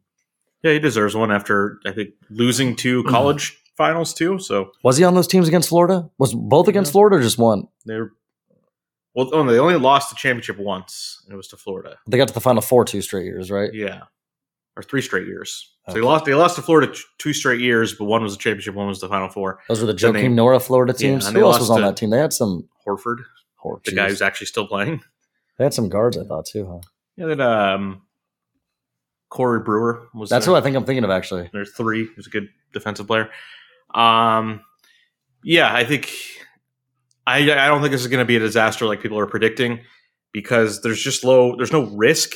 Speaker 3: Yeah, he deserves one after I think losing two college finals too. So
Speaker 4: Was he on those teams against Florida? Was both against
Speaker 3: Yeah.
Speaker 4: Florida or just one?
Speaker 3: they're well. Oh, they only lost the championship once, and it was to Florida.
Speaker 4: They got to the final four two straight years, right?
Speaker 3: Yeah, or three straight years. So they lost. They lost to Florida two straight years, but one was the championship, one was the final four.
Speaker 4: Those were the
Speaker 3: they-
Speaker 4: Joakim Noah Florida
Speaker 3: Yeah,
Speaker 4: teams.
Speaker 3: and
Speaker 4: Who
Speaker 3: they
Speaker 4: else was on that team? They had some
Speaker 3: Horford,
Speaker 4: oh,
Speaker 3: the guy who's actually still playing.
Speaker 4: They had some guards, I thought too. Huh?
Speaker 3: Yeah, that um, Corey Brewer was.
Speaker 4: That's
Speaker 3: there.
Speaker 4: who I think I'm thinking of actually.
Speaker 3: There's three. He's a good defensive player. Um, yeah, I think I I don't think this is going to be a disaster like people are predicting because there's just low. There's no risk.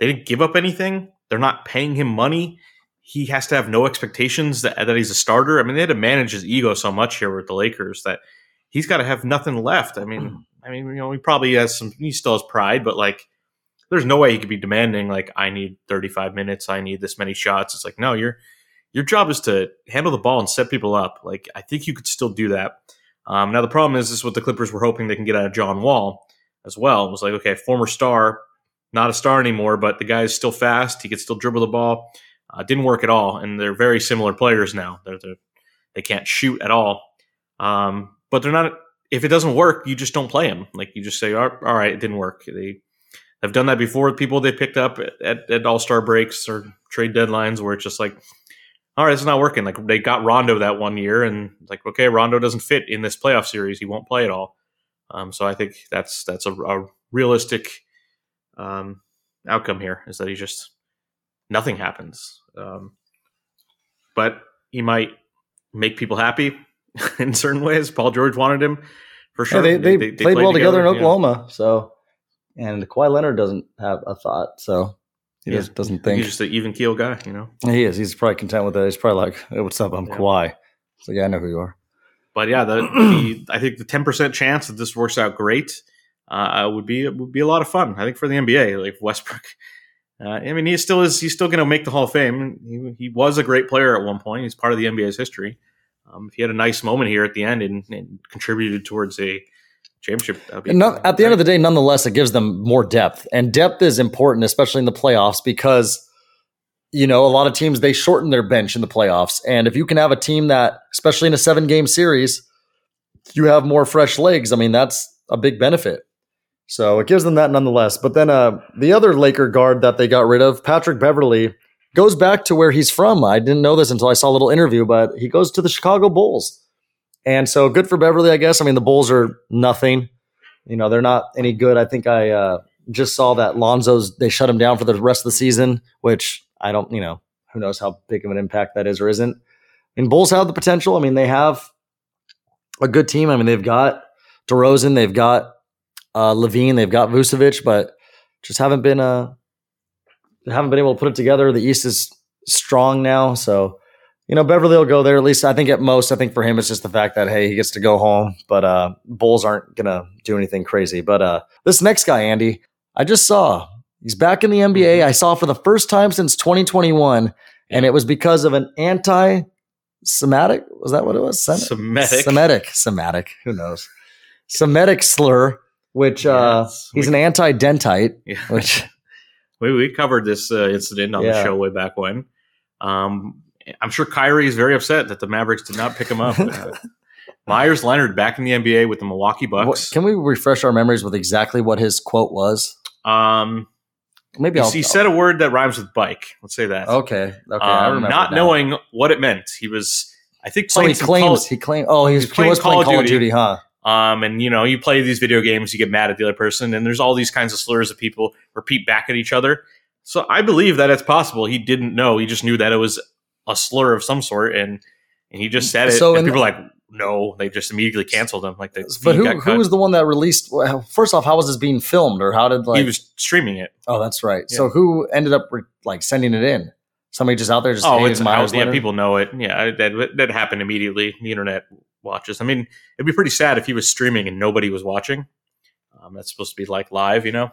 Speaker 3: They didn't give up anything. They're not paying him money. He has to have no expectations that that he's a starter. I mean, they had to manage his ego so much here with the Lakers that he's got to have nothing left. I mean, I mean, you know, he probably has some. He still has pride, but like there's no way he could be demanding like I need 35 minutes, I need this many shots. It's like no, your your job is to handle the ball and set people up. Like I think you could still do that. Um, now the problem is this is what the Clippers were hoping they can get out of John Wall as well. It was like okay, former star, not a star anymore, but the guy is still fast. He could still dribble the ball. Uh, didn't work at all, and they're very similar players now. They're, they're they can't shoot at all. Um, but they're not. If it doesn't work, you just don't play them. Like you just say, all all right, it didn't work. They have done that before with people they picked up at, at, at All Star breaks or trade deadlines, where it's just like, all right, it's not working. Like they got Rondo that one year, and like, okay, Rondo doesn't fit in this playoff series. He won't play at all. Um, so I think that's that's a, a realistic um, outcome here is that he just nothing happens. Um, but he might make people happy in certain ways. Paul George wanted him for
Speaker 4: Yeah,
Speaker 3: sure.
Speaker 4: they, they, played,
Speaker 3: played
Speaker 4: well together, in
Speaker 3: yeah.
Speaker 4: Oklahoma. So, and Kawhi Leonard doesn't have a thought, so he
Speaker 3: Yeah.
Speaker 4: just doesn't think
Speaker 3: He's just an even keel guy, you know.
Speaker 4: he is. He's probably content with that. He's probably like, hey, "What's up? I'm
Speaker 3: Yeah.
Speaker 4: Kawhi." So yeah, I know who you are.
Speaker 3: But yeah, the, the I think the ten percent chance that this works out great uh, would be would be a lot of fun. I think for the NBA, like Westbrook. Uh, I mean, he still is. He's still going to make the Hall of Fame. He, he was a great player at one point. He's part of the NBA's history. Um, if he had a nice moment here at the end and, and contributed towards a championship, be
Speaker 4: And no, at the end of the day, nonetheless, it gives them more depth, and depth is important, especially in the playoffs, because you know a lot of teams they shorten their bench in the playoffs, and if you can have a team that, especially in a seven game series, you have more fresh legs. I mean, that's a big benefit. So it gives them that nonetheless. But then uh, the other Laker guard that they got rid of, Patrick Beverley, goes back to where he's from. I didn't know this until I saw a little interview, but he goes to the Chicago Bulls. And so good for Beverley, I guess. I mean, the Bulls are nothing. You know, they're not any good. I think I uh, just saw that Lonzo's they shut him down for the rest of the season, which I don't, you know, who knows how big of an impact that is or isn't. I mean, Bulls have the potential. I mean, they have a good team. I mean, they've got DeRozan, they've got uh, LaVine, they've got Vucevic, but just haven't been uh, haven't been able to put it together. The East is strong now, so you know Beverley will go there. At least I think at most, I think for him it's just the fact that hey, he gets to go home. But uh, Bulls aren't gonna do anything crazy. But uh, this next guy, Andy, I just saw he's back in the NBA. I saw for the first time since 2021, and it was because of an anti. Semitic was that what it was? Sem-
Speaker 3: Semitic.
Speaker 4: Semitic. Semitic. Who knows? Semitic slur, which uh,
Speaker 3: Yes.
Speaker 4: he's an anti-dentite,
Speaker 3: Yeah.
Speaker 4: which
Speaker 3: We, we covered this uh, incident on the show way back when. Um, I'm sure Kyrie is very upset that the Mavericks did not pick him up. Meyers Leonard back in the NBA with the Milwaukee Bucks.
Speaker 4: can we refresh our memories with exactly what his quote was?
Speaker 3: um,
Speaker 4: Maybe
Speaker 3: he,
Speaker 4: I'll.
Speaker 3: he said a word that rhymes with bike. Let's say that.
Speaker 4: Okay. Okay. I
Speaker 3: Um,
Speaker 4: remember
Speaker 3: not
Speaker 4: now.
Speaker 3: knowing what it meant. He was, I think,
Speaker 4: So he
Speaker 3: some
Speaker 4: claims
Speaker 3: Call-
Speaker 4: he claimed. Oh, he was, he
Speaker 3: playing
Speaker 4: was playing
Speaker 3: Call
Speaker 4: Call
Speaker 3: of
Speaker 4: of Duty,
Speaker 3: Duty.
Speaker 4: huh?
Speaker 3: Um, and you know, you play these video games, you get mad at the other person, and there's all these kinds of slurs that people repeat back at each other. So I believe that it's possible he didn't know; he just knew that it was a slur of some sort, and and he just said it.
Speaker 4: So
Speaker 3: and people were like, no, they just immediately canceled him. Like, the
Speaker 4: But who who was the one that released? well, First off, how was this being filmed, or how did like?
Speaker 3: he was streaming it.
Speaker 4: oh, that's right. So who ended up re- like sending it in? Somebody just out there just
Speaker 3: oh, it's out, yeah, people know it. Yeah, that that happened immediately. The internet watches. I mean, it'd be pretty sad if he was streaming and nobody was watching. Um, that's supposed to be like live, you know.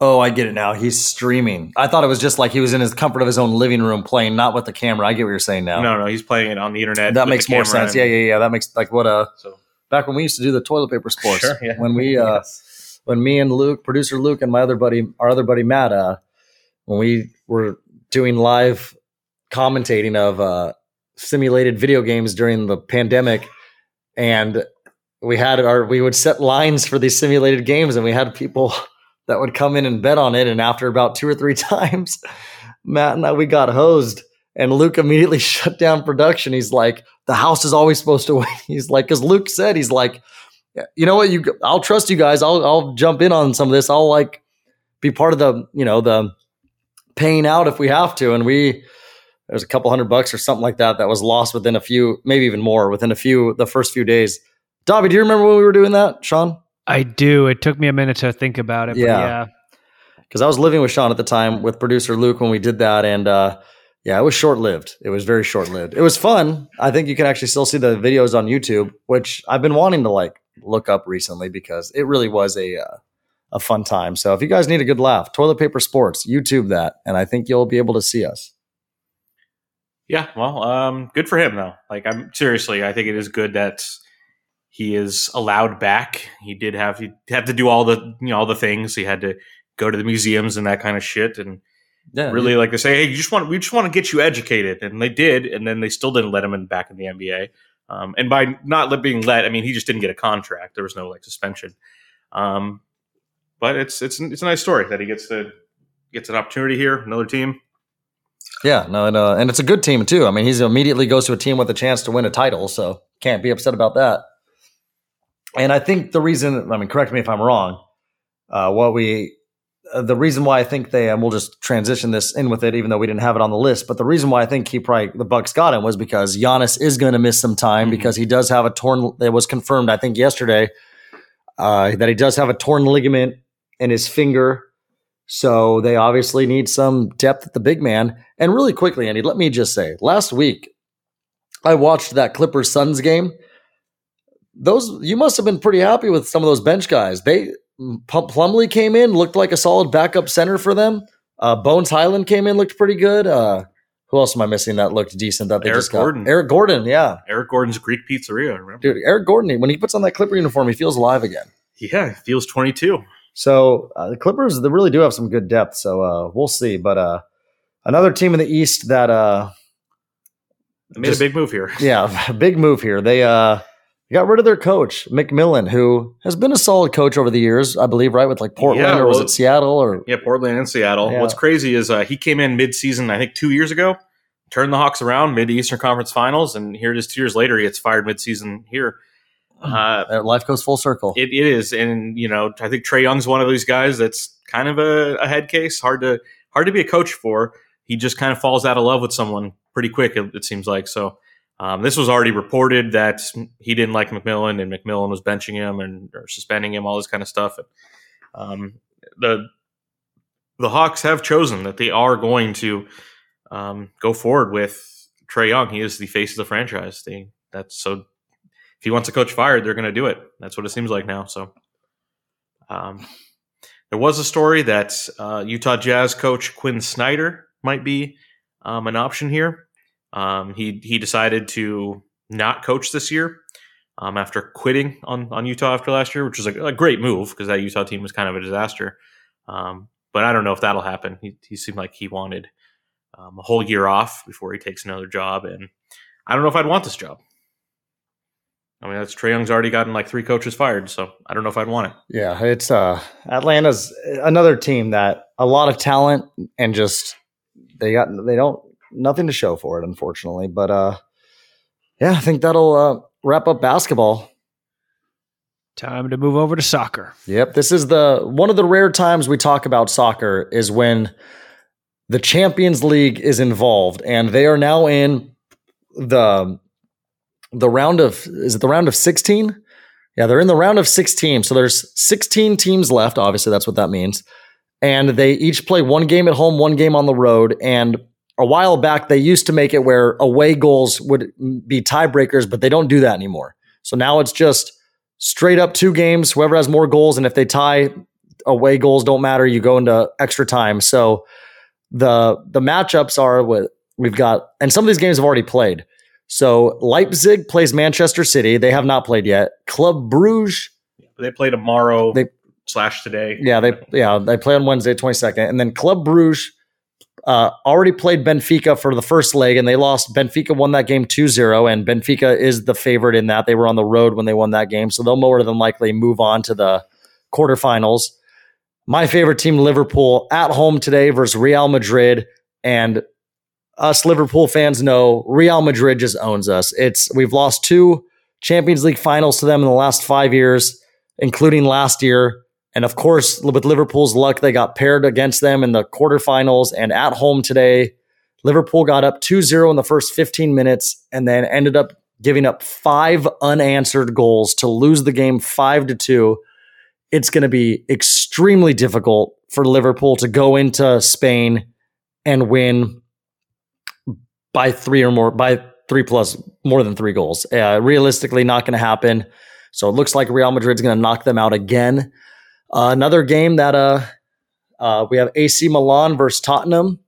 Speaker 4: Oh, I get it now. He's streaming. I thought it was just like he was in his comfort of his own living room playing, not with the camera. I get what you're saying now.
Speaker 3: No, no, he's playing it on the internet.
Speaker 4: that makes more sense. Yeah,
Speaker 3: and-
Speaker 4: yeah, yeah. That makes like what uh
Speaker 3: So
Speaker 4: back when we used to do the toilet paper sports.
Speaker 3: Sure, yeah.
Speaker 4: When we uh
Speaker 3: Yes.
Speaker 4: when me and Luke, producer Luke, and my other buddy, our other buddy Matt, uh, when we were doing live commentating of uh, simulated video games during the pandemic, and we had our we would set lines for these simulated games, and we had people that would come in and bet on it, and after about two or three times, Matt and I we got hosed. And Luke immediately shut down production. He's like, "The house is always supposed to win." He's like, because Luke said, he's like, you know what you I'll trust you guys. I'll I'll jump in on some of this. I'll like be part of the, you know, the paying out if we have to. And we there's a couple hundred bucks or something like that that was lost within a few, maybe even more within a few the first few days. Dobby, do you remember when we were doing that, Sean?
Speaker 2: I do. It took me a minute to think about it. But
Speaker 4: Yeah.
Speaker 2: yeah.
Speaker 4: Because I was living with Sean at the time with producer Luke when we did that, and uh, yeah, it was short lived. It was very short lived. It was fun. I think you can actually still see the videos on YouTube, which I've been wanting to like look up recently because it really was a uh, a fun time. So if you guys need a good laugh, toilet paper sports, YouTube that, and I think you'll be able to see us.
Speaker 3: Yeah, well, um, good for him though. Like, I'm seriously, I think it is good that he is allowed back. He did have he had to do all the you know all the things. He had to go to the museums and that kind of shit, and
Speaker 4: Yeah,
Speaker 3: really like to say, hey, you just want we just want to get you educated, and they did, and then they still didn't let him in back in the NBA. Um, and by not being let, I mean he just didn't get a contract. There was no like suspension. Um, but it's it's it's a nice story that he gets to gets an opportunity here, another team.
Speaker 4: Yeah, no, and, uh, and it's a good team too. I mean, he immediately goes to a team with a chance to win a title, so can't be upset about that. And I think the reason, I mean, correct me if I'm wrong. Uh, what we, uh, the reason why I think they, and we'll just transition this in with it, even though we didn't have it on the list. But the reason why I think he probably the Bucks got him was because Giannis is going to miss some time
Speaker 3: Mhm.
Speaker 4: because he does have a torn. It was confirmed, I think, yesterday uh, that he does have a torn ligament in his finger. So they obviously need some depth at the big man. And really quickly, Andy, let me just say, last week I watched that Clippers Suns game. Those you must have been pretty happy with some of those bench guys. They Plum- Plumlee came in, looked like a solid backup center for them. Uh, Bones Hyland came in, looked pretty good. Uh, who else am I missing that looked decent? That they
Speaker 3: Eric
Speaker 4: just got?
Speaker 3: Gordon.
Speaker 4: Eric Gordon, yeah,
Speaker 3: Eric Gordon's Greek Pizzeria, remember?
Speaker 4: dude. Eric Gordon, when he puts on that Clipper uniform, he feels alive again.
Speaker 3: Yeah, he feels 22.
Speaker 4: So uh, the Clippers, they really do have some good depth. So uh, we'll see. But uh, another team in the East that, uh,
Speaker 3: made
Speaker 4: Just-
Speaker 3: a big move here.
Speaker 4: yeah, big move here. They got rid of their coach McMillan, who has been a solid coach over the years, I believe, right with like Portland
Speaker 3: Yeah,
Speaker 4: or was it Seattle or
Speaker 3: Yeah, Portland and Seattle.
Speaker 4: Yeah.
Speaker 3: What's crazy is uh, he came in mid-season, I think, two years ago. turned the Hawks around mid Eastern Conference Finals, and here it is two years later. He gets fired midseason here. Uh,
Speaker 4: Uh, Life goes full circle.
Speaker 3: it, it is, and you know, I think Trae Young's one of these guys that's kind of a, a head case. Hard to hard to be a coach for. He just kind of falls out of love with someone pretty quick. It, it seems like so. Um, this was already reported that he didn't like McMillan, and McMillan was benching him and or suspending him, all this kind of stuff. And, um, the the Hawks have chosen that they are going to um, go forward with Trae Young. He is the face of the franchise. They that's so. If he wants a coach fired, they're going to do it. That's what it seems like now. So, um, there was a story that uh, Utah Jazz coach Quin Snyder might be um, an option here. Um, he he decided to not coach this year um, after quitting on on Utah after last year, which was a, a great move because that Utah team was kind of a disaster. Um, but I don't know if that'll happen. He, he seemed like he wanted um, a whole year off before he takes another job, and I don't know if I'd want this job. I mean, that's Trae Young's already gotten like three coaches fired, so I don't know if I'd want it.
Speaker 4: Yeah, it's uh Atlanta's another team that a lot of talent and just they got they don't nothing to show for it unfortunately, but uh yeah, I think that'll uh wrap up basketball.
Speaker 2: Time to move over to soccer.
Speaker 4: Yep, this is the one of the rare times we talk about soccer is when the Champions League is involved and they are now in the the round of is it the round of 16? Yeah, they're in the round of 16. So there's 16 teams left, obviously that's what that means. And they each play one game at home, one game on the road and a while back they used to make it where away goals would be tiebreakers, but they don't do that anymore. So now it's just straight up two games, whoever has more goals, and if they tie, away goals don't matter. You go into extra time. So the the matchups are with we've got, and some of these games have already played. So Leipzig plays Manchester City. They have not played yet. Club Bruges,
Speaker 3: They play tomorrow
Speaker 4: They-
Speaker 3: slash today.
Speaker 4: yeah, they yeah they play on Wednesday, twenty second, and then Club Bruges. Uh, already played Benfica for the first leg and they lost. Benfica won that game 2 0, and Benfica is the favorite in that. They were on the road when they won that game, so they'll more than likely move on to the quarterfinals. My favorite team, Liverpool, at home today versus Real Madrid. And us Liverpool fans know Real Madrid just owns us. It's we've lost two Champions League finals to them in the last five years, including last year. And of course, with Liverpool's luck, they got paired against them in the quarterfinals and at home today. Liverpool got up 2 0 in the first 15 minutes and then ended up giving up five unanswered goals to lose the game 5 to 2. It's going to be extremely difficult for Liverpool to go into Spain and win by three or more, by three plus more than three goals. Uh, realistically, not going to happen. So it looks like Real Madrid's going to knock them out again. Uh, another game that uh, uh, we have AC Milan versus Tottenham,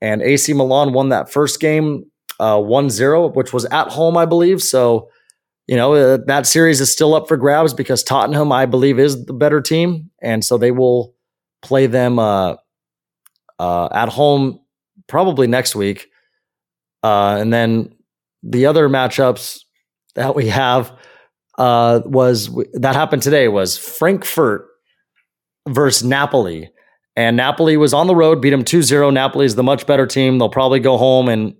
Speaker 4: and AC Milan won that first game uh, 1-0, which was at home, I believe. So, you know, uh, that series is still up for grabs because Tottenham, I believe, is the better team, and so they will play them uh, uh, at home probably next week. Uh, and then the other matchups that we have uh, was that happened today was Frankfurt versus Napoli. And Napoli was on the road, beat them 2 0. Napoli is the much better team. They'll probably go home and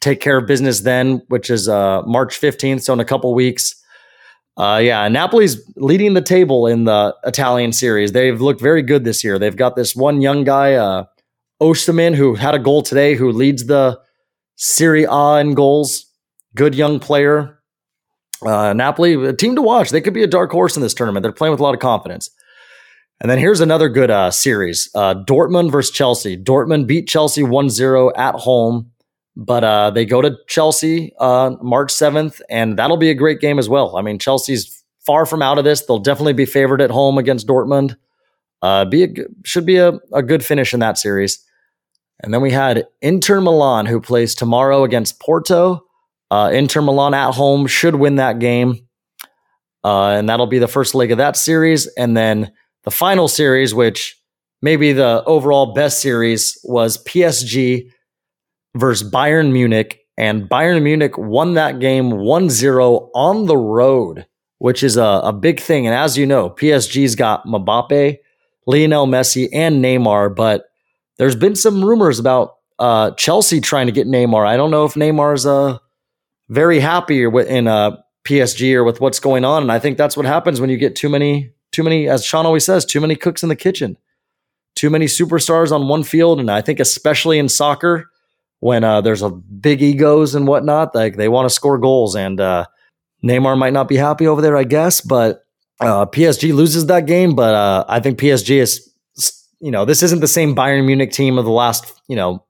Speaker 4: take care of business then, which is uh, March 15th, so in a couple weeks. Uh, yeah, Napoli's leading the table in the Italian series. They've looked very good this year. They've got this one young guy, uh, Osterman, who had a goal today, who leads the Serie A in goals. Good young player. Uh, Napoli, a team to watch. They could be a dark horse in this tournament. They're playing with a lot of confidence. And then here's another good uh, series uh, Dortmund versus Chelsea. Dortmund beat Chelsea 1 0 at home, but uh, they go to Chelsea uh, March 7th, and that'll be a great game as well. I mean, Chelsea's far from out of this. They'll definitely be favored at home against Dortmund. Uh, be a, should be a, a good finish in that series. And then we had Inter Milan, who plays tomorrow against Porto. Uh, Inter Milan at home should win that game. Uh, and that'll be the first leg of that series. And then the final series, which maybe the overall best series, was PSG versus Bayern Munich. And Bayern Munich won that game 1 0 on the road, which is a, a big thing. And as you know, PSG's got Mbappe, Lionel Messi, and Neymar, but there's been some rumors about uh, Chelsea trying to get Neymar. I don't know if Neymar's uh, very happy in uh, PSG or with what's going on. And I think that's what happens when you get too many, too many, as Sean always says, too many cooks in the kitchen, too many superstars on one field. And I think especially in soccer, when uh, there's a big egos and whatnot, like they want to score goals. And uh, Neymar might not be happy over there, I guess, but uh, PSG loses that game. But uh, I think PSG is, you know, this isn't the same Bayern Munich team of the last, you know,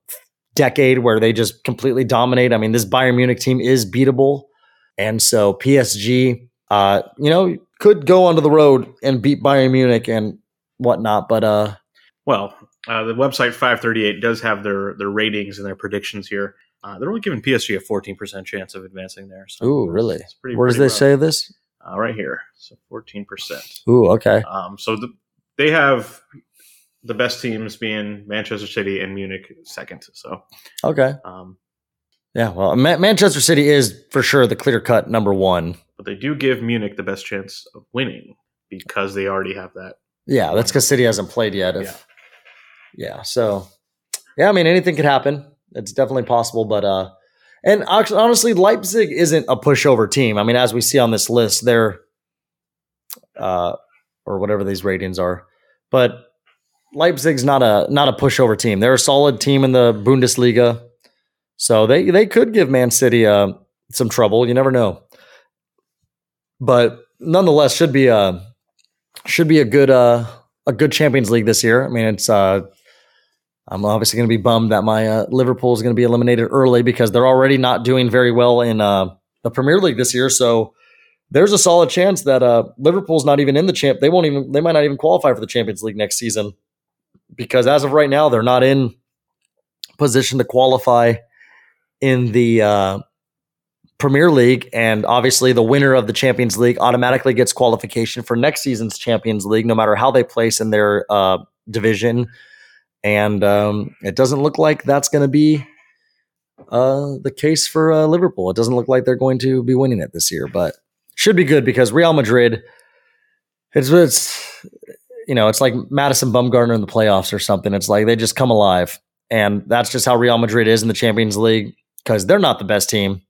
Speaker 4: decade where they just completely dominate. I mean, this Bayern Munich team is beatable. And so PSG, uh, you know, could go onto the road and beat Bayern Munich and whatnot. But uh,
Speaker 3: Well, uh, the website 538 does have their their ratings and their predictions here. Uh, they're only giving PSG a 14% chance of advancing there. So
Speaker 4: ooh, really?
Speaker 3: it's pretty-
Speaker 4: Where does they
Speaker 3: rough.
Speaker 4: say this?
Speaker 3: Uh, right here. So 14%.
Speaker 4: Ooh, okay.
Speaker 3: Um, so the, they have the best teams being Manchester City and Munich second. So
Speaker 4: Okay.
Speaker 3: um,
Speaker 4: Yeah. Well, Ma- Manchester City is for sure the clear cut number one.
Speaker 3: But they do give Munich the best chance of winning because they already have that.
Speaker 4: Yeah, that's because City hasn't played yet. If, yeah. So, yeah, I mean, anything could happen. It's definitely possible, but uh, and honestly, Leipzig isn't a pushover team. I mean, as we see on this list, they're uh, or whatever these ratings are, but Leipzig's not a not a pushover team. They're a solid team in the Bundesliga, so they they could give Man City uh, some trouble. You never know, but nonetheless, should be a should be a good uh, a good Champions League this year. I mean, it's uh, I'm obviously going to be bummed that my uh, Liverpool is going to be eliminated early because they're already not doing very well in uh, the Premier League this year. So there's a solid chance that uh, Liverpool's not even in the champ. They won't even. They might not even qualify for the Champions League next season because as of right now, they're not in position to qualify in the uh, Premier League, and obviously the winner of the Champions League automatically gets qualification for next season's Champions League, no matter how they place in their uh, division. And um, it doesn't look like that's going to be uh, the case for uh, Liverpool. It doesn't look like they're going to be winning it this year, but should be good because Real Madrid. It's it's you know it's like Madison Bumgarner in the playoffs or something. It's like they just come alive, and that's just how Real Madrid is in the Champions League because they're not the best team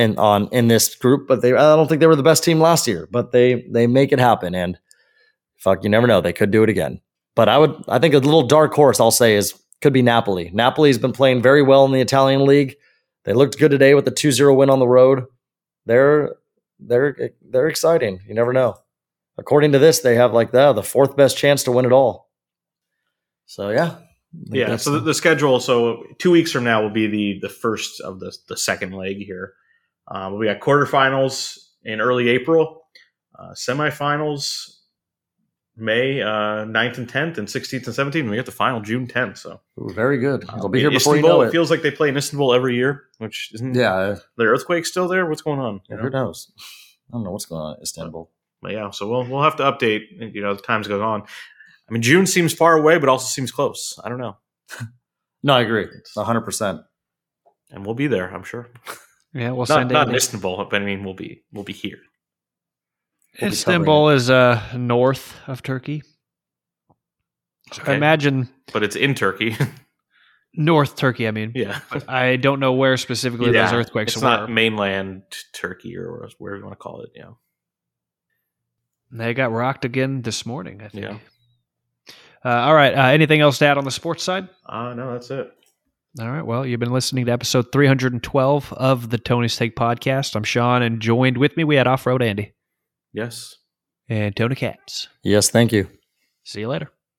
Speaker 4: in on in this group, but they I don't think they were the best team last year, but they they make it happen and fuck, you never know, they could do it again. But I would I think a little dark horse I'll say is could be Napoli. Napoli's been playing very well in the Italian league. They looked good today with the 2-0 win on the road. They're they're they're exciting. You never know. According to this, they have like the the fourth best chance to win it all. So yeah.
Speaker 3: Yeah. So the, the schedule. So two weeks from now will be the the first of the the second leg here. Um, we got quarterfinals in early April, uh, semifinals May uh, 9th and 10th, and 16th and 17th. And We get the final June 10th. So
Speaker 4: Ooh, very good.
Speaker 3: um,
Speaker 4: It'll be here before you know
Speaker 3: it
Speaker 4: it.
Speaker 3: feels like they play in Istanbul every year, which isn't.
Speaker 4: yeah,
Speaker 3: the earthquake still there? What's going on? Know?
Speaker 4: who knows? I don't know what's going on in Istanbul.
Speaker 3: But yeah, so we'll we'll have to update. You know, as times goes on. I mean, June seems far away, but also seems close. I don't know,
Speaker 4: No, I agree. hundred percent.
Speaker 3: and we'll be there. I'm sure.
Speaker 2: Yeah, we'll
Speaker 3: Not,
Speaker 2: send
Speaker 3: not in
Speaker 2: Andy.
Speaker 3: Istanbul, but I mean, we'll be we'll be here.
Speaker 4: We'll be
Speaker 2: Istanbul is uh, north of Turkey. So
Speaker 3: Okay.
Speaker 2: I imagine
Speaker 3: But it's in Turkey.
Speaker 2: North Turkey. I mean,
Speaker 3: yeah,
Speaker 2: I don't know where specifically those earthquakes
Speaker 3: It's
Speaker 2: were.
Speaker 3: not mainland Turkey or wherever you want to call it. Yeah.
Speaker 2: They got rocked again this morning. I think.
Speaker 3: Yeah.
Speaker 2: Uh, all right. Uh, anything else to add on the sports side?
Speaker 3: Uh no, that's it.
Speaker 2: All right. Well, you've been listening to episode 312 of the Tony's Take podcast. I'm Sean, and joined with me we had Off Road Andy
Speaker 3: Yes.
Speaker 2: and Tony Katz.
Speaker 4: Yes, thank you.
Speaker 2: See you later.